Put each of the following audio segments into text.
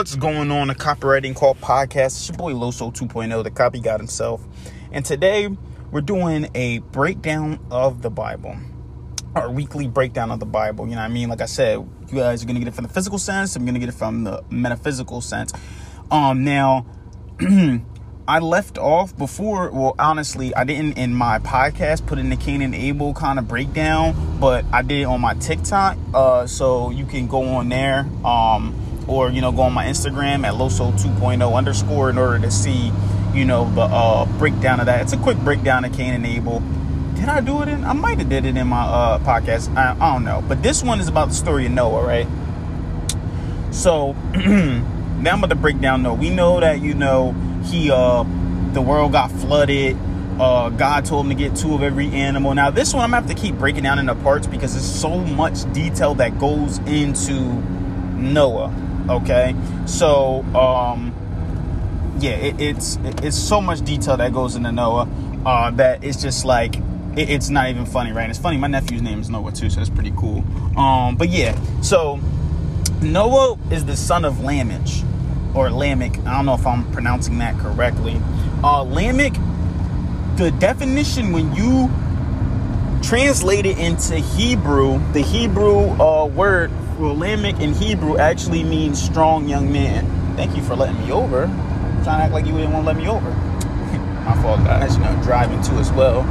What's going on? A copywriting call podcast. It's your boy Loso 2.0, the copy god himself. And today we're doing a breakdown of the Bible. Our weekly breakdown of the Bible. You know what I mean? Like I said, you guys are gonna get it from the physical sense. I'm gonna get it from the metaphysical sense. Um now I left off before, well, honestly, I didn't in my podcast put in the Cain and Abel kind of breakdown, but I did it on my TikTok. Uh, so you can go on there. Um, or you know go on my instagram at loso 2.0 underscore in order to see you know the uh, breakdown of that. It's a quick breakdown of cain and abel. Did i do it in i might have did it in my uh, podcast. I, I, don't know. But this one is about the story of noah right? So now i'm about to break down noah. We know that you know he uh the world got flooded. Uh, God told him to get two of every animal. Now, this one I'm gonna have to keep breaking down into parts because there's so much detail that goes into Noah. Okay, so um, yeah, it, it's it's so much detail that goes into Noah uh, that it's just like it, it's not even funny, right? And it's funny. My nephew's name is Noah too, so that's pretty cool. Um, but yeah, so Noah is the son of Lamech or Lamech. I don't know if I'm pronouncing that correctly. Uh, Lamech, the definition when you translate it into Hebrew, the Hebrew uh, word Lamech in Hebrew actually means strong young man. Thank you for letting me over. I'm trying to act like you didn't want to let me over. My fault, guys. You know, driving too as well.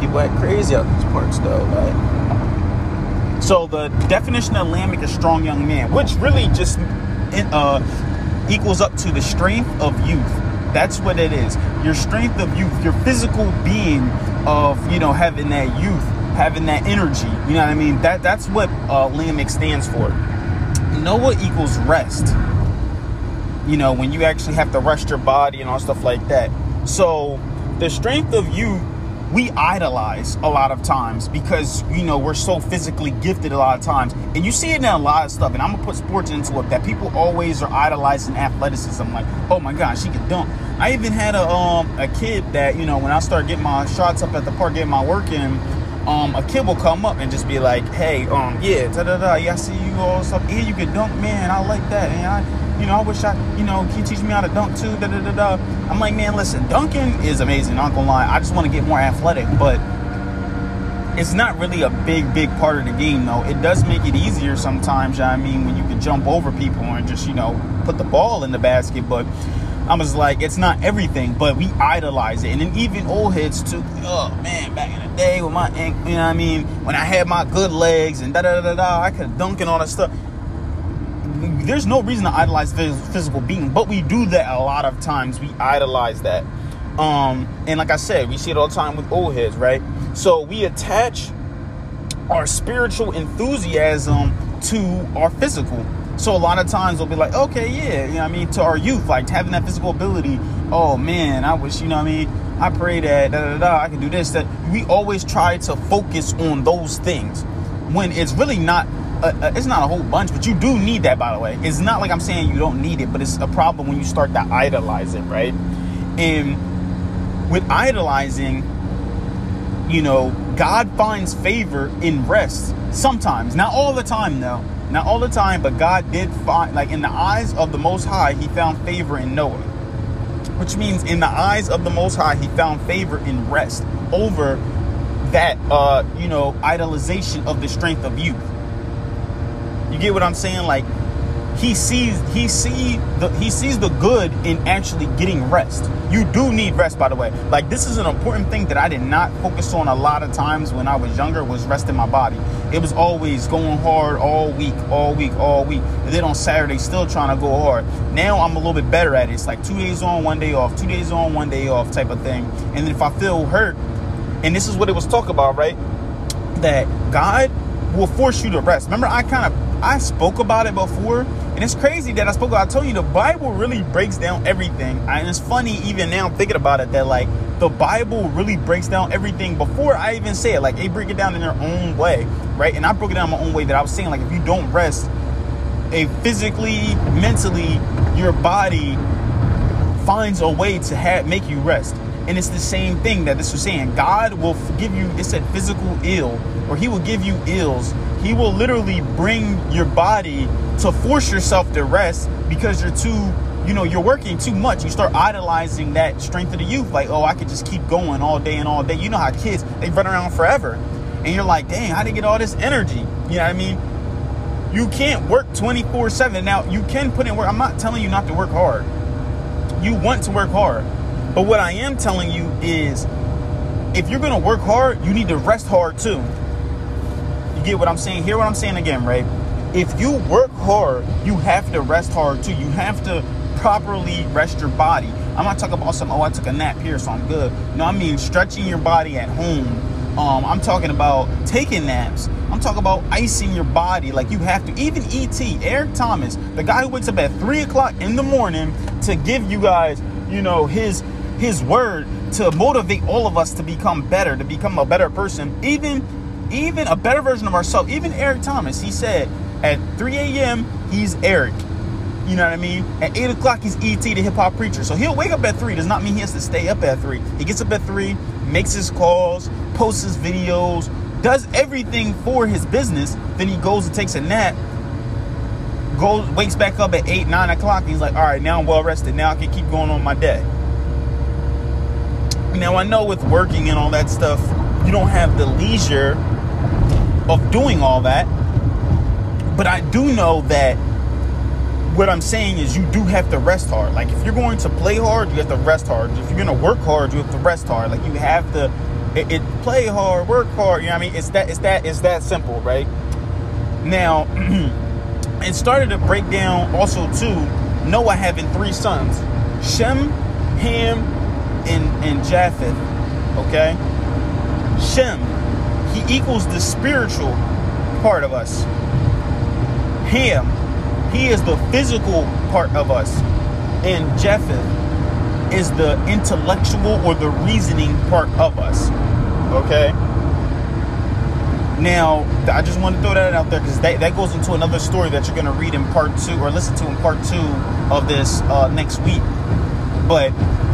People act crazy out these parts, though. Right? So the definition of Lamech is strong young man, which really just uh, equals up to the strength of youth. That's what it is. Your strength of youth, your physical being of you know having that youth having that energy. You know what I mean? That that's what uh, stands for. Noah equals rest. You know, when you actually have to rest your body and all stuff like that. So the strength of you we idolize a lot of times because you know we're so physically gifted a lot of times and you see it in a lot of stuff and i'm gonna put sports into it that people always are idolizing athleticism like oh my gosh she can dunk i even had a um a kid that you know when i started getting my shots up at the park getting my work in um, a kid will come up and just be like, "Hey, um, yeah, da da da, yeah, I see you all stuff. Yeah, you can dunk, man. I like that, and I, you know, I wish I, you know, can you teach me how to dunk too? Da da da da." I'm like, man, listen, dunking is amazing. Not gonna lie, I just want to get more athletic, but it's not really a big, big part of the game, though. It does make it easier sometimes. You know I mean, when you can jump over people and just, you know, put the ball in the basket, but I was like, it's not everything, but we idolize it. And then even old heads too. Oh man, back in the day with my, you know what I mean? When I had my good legs and da da da da, I could dunk and all that stuff. There's no reason to idolize physical being, but we do that a lot of times. We idolize that. Um, and like I said, we see it all the time with old heads, right? So we attach our spiritual enthusiasm to our physical. So a lot of times they'll be like, okay, yeah, you know I mean, to our youth, like having that physical ability. Oh man, I wish, you know I mean? I pray that da, da, da, I can do this. That we always try to focus on those things when it's really not. A, a, it's not a whole bunch, but you do need that. By the way, it's not like I'm saying you don't need it, but it's a problem when you start to idolize it, right? And with idolizing, you know, God finds favor in rest sometimes, not all the time, though not all the time, but God did find, like in the eyes of the Most High, He found favor in Noah. Which means in the eyes of the Most High, He found favor in rest over that, uh, you know, idolization of the strength of youth. You get what I'm saying? Like, he sees he see the he sees the good in actually getting rest. You do need rest, by the way. Like this is an important thing that I did not focus on a lot of times when I was younger was resting my body. It was always going hard all week, all week, all week. And then on Saturday, still trying to go hard. Now I'm a little bit better at it. It's like two days on, one day off, two days on, one day off type of thing. And then if I feel hurt, and this is what it was talk about, right? That God will force you to rest. Remember, I kind of I spoke about it before, and it's crazy that I spoke. About, I told you the Bible really breaks down everything, and it's funny even now thinking about it that like the Bible really breaks down everything before I even say it. Like they break it down in their own way, right? And I broke it down my own way that I was saying like if you don't rest, a physically, mentally, your body finds a way to have, make you rest. And it's the same thing that this was saying. God will give you, it said physical ill, or he will give you ills he will literally bring your body to force yourself to rest because you're too you know you're working too much you start idolizing that strength of the youth like oh i could just keep going all day and all day you know how kids they run around forever and you're like dang how you get all this energy? You know what i mean? You can't work 24 7 now you can put in work. I'm not telling you not to work hard. You want to work hard. But what i am telling you is if you're gonna work hard you need to rest hard too. You get what i'm saying? Hear what i'm saying again right if you work hard you have to rest hard too. You have to properly rest your body. I'm not talking about some, oh, I took a nap here, so I'm good. No, I mean stretching your body at home. Um, I'm talking about taking naps. I'm talking about icing your body like you have to. Even ET, Eric Thomas, the guy who wakes up at three o'clock in the morning to give you guys, you know, his his word to motivate all of us to become better, to become a better person, even even a better version of ourselves. Even Eric Thomas, he said at 3 a.m. he's Eric. You know what I mean? At 8 o'clock, he's ET, the hip hop preacher. So he'll wake up at 3. Does not mean he has to stay up at 3. He gets up at 3, makes his calls, posts his videos, does everything for his business. Then he goes and takes a nap, goes, wakes back up at 8, 9 o'clock. He's like, all right, now I'm well rested. Now I can keep going on my day. Now I know with working and all that stuff, you don't have the leisure of doing all that. But I do know that what I'm saying is you do have to rest hard. Like if you're going to play hard, you have to rest hard. If you're going to work hard, you have to rest hard. Like you have to it, it play hard, work hard. You know what I mean? It's that it's that it's that simple, right? Now, it started to break down also too. Noah having three sons, Shem, Ham, and and Japheth. Okay, Shem, he equals the spiritual part of us. Ham, he is the physical part of us. And Japheth is the intellectual or the reasoning part of us. Okay? Now, I just want to throw that out there because that, that goes into another story that you're going to read in part two or listen to in part two of this uh, next week. But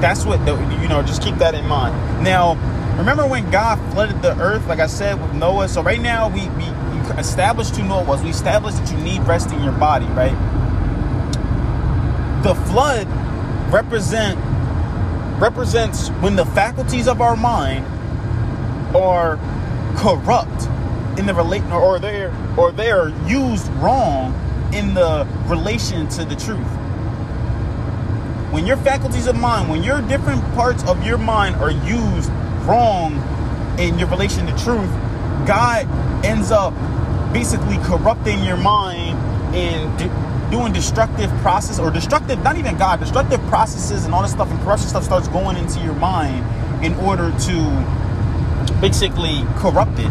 that's what, the, you know, just keep that in mind. Now, remember when God flooded the earth, like I said, with Noah? So right now, we, we established who Noah was. We established that you need rest in your body, right? The flood represent represents when the faculties of our mind are corrupt in the relate or they're or they are used wrong in the relation to the truth. When your faculties of mind, when your different parts of your mind are used wrong in your relation to truth, God ends up basically corrupting your mind and doing destructive process or destructive, not even God, destructive processes and all this stuff and corruption stuff starts going into your mind in order to basically corrupt it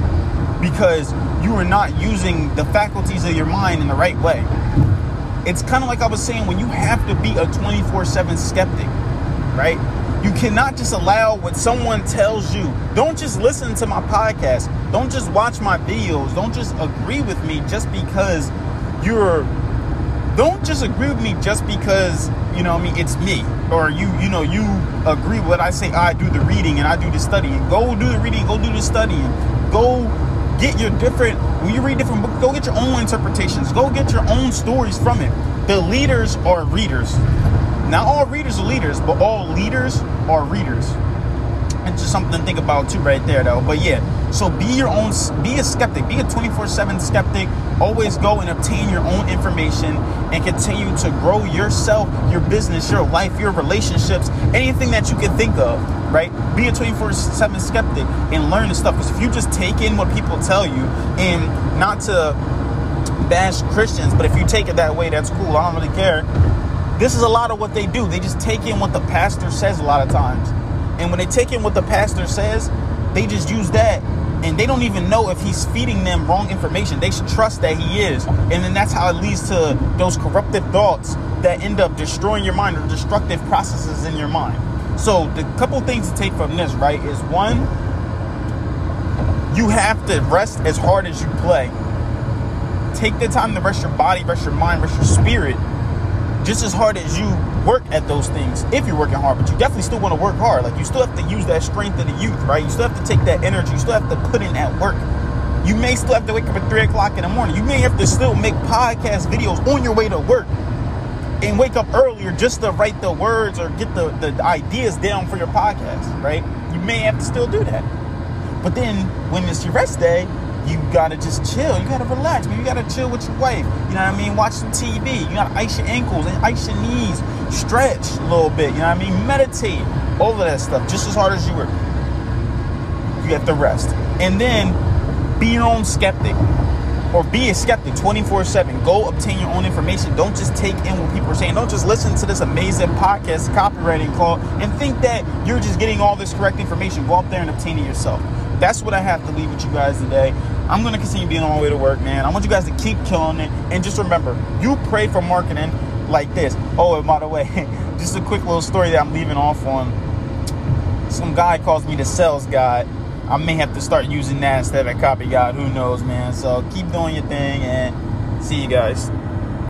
because you are not using the faculties of your mind in the right way. It's kind of like I was saying when you have to be a 24 7 skeptic, right? You cannot just allow what someone tells you. Don't just listen to my podcast. Don't just watch my videos. Don't just agree with me just because you're don't just agree with me just because, you know, I mean, it's me or you, you know, you agree with what I say. I do the reading and I do the studying. Go do the reading, go do the studying. Go get your different when you read different books, go get your own interpretations. Go get your own stories from it. The leaders are readers. Not all readers are leaders, but all leaders are readers. It's just something to think about too, right there, though. But yeah, so be your own, be a skeptic, be a 24 7 skeptic. Always go and obtain your own information and continue to grow yourself, your business, your life, your relationships, anything that you can think of, right? Be a 24 7 skeptic and learn the stuff. Because if you just take in what people tell you, and not to bash Christians, but if you take it that way, that's cool. I don't really care this is a lot of what they do. They just take in what the pastor says a lot of times. And when they take in what the pastor says, they just use that and they don't even know if he's feeding them wrong information. They should trust that he is. And then that's how it leads to those corrupted thoughts that end up destroying your mind or destructive processes in your mind. So, the couple things to take from this, right, is one, you have to rest as hard as you play. Take the time to rest your body, rest your mind, rest your spirit just as hard as you work at those things, if you're working hard, but you definitely still want to work hard. Like you still have to use that strength of the youth, right? You still have to take that energy, you still have to put in that work. You may still have to wake up at three o'clock in the morning. You may have to still make podcast videos on your way to work and wake up earlier just to write the words or get the, the ideas down for your podcast, right? You may have to still do that. But then when it's your rest day, you gotta just chill. You gotta relax, man. You gotta chill with your wife. You know what I mean? Watch some TV. You gotta ice your ankles and ice your knees. Stretch a little bit. You know what I mean? Meditate. All of that stuff. Just as hard as you work. You have to rest. And then be your own skeptic. Or be a skeptic 24-7. Go obtain your own information. Don't just take in what people are saying. Don't just listen to this amazing podcast, copywriting call, and think that you're just getting all this correct information. Go out there and obtain it yourself that's what I have to leave with you guys today. I'm gonna continue being on my way to work, man. I want you guys to keep killing it, and just remember, you pray for marketing like this. Oh, and by the way, just a quick little story that I'm leaving off on. Some guy calls me the sales guy. I may have to start using that instead of copy guy. Who knows, man? So keep doing your thing, and see you guys.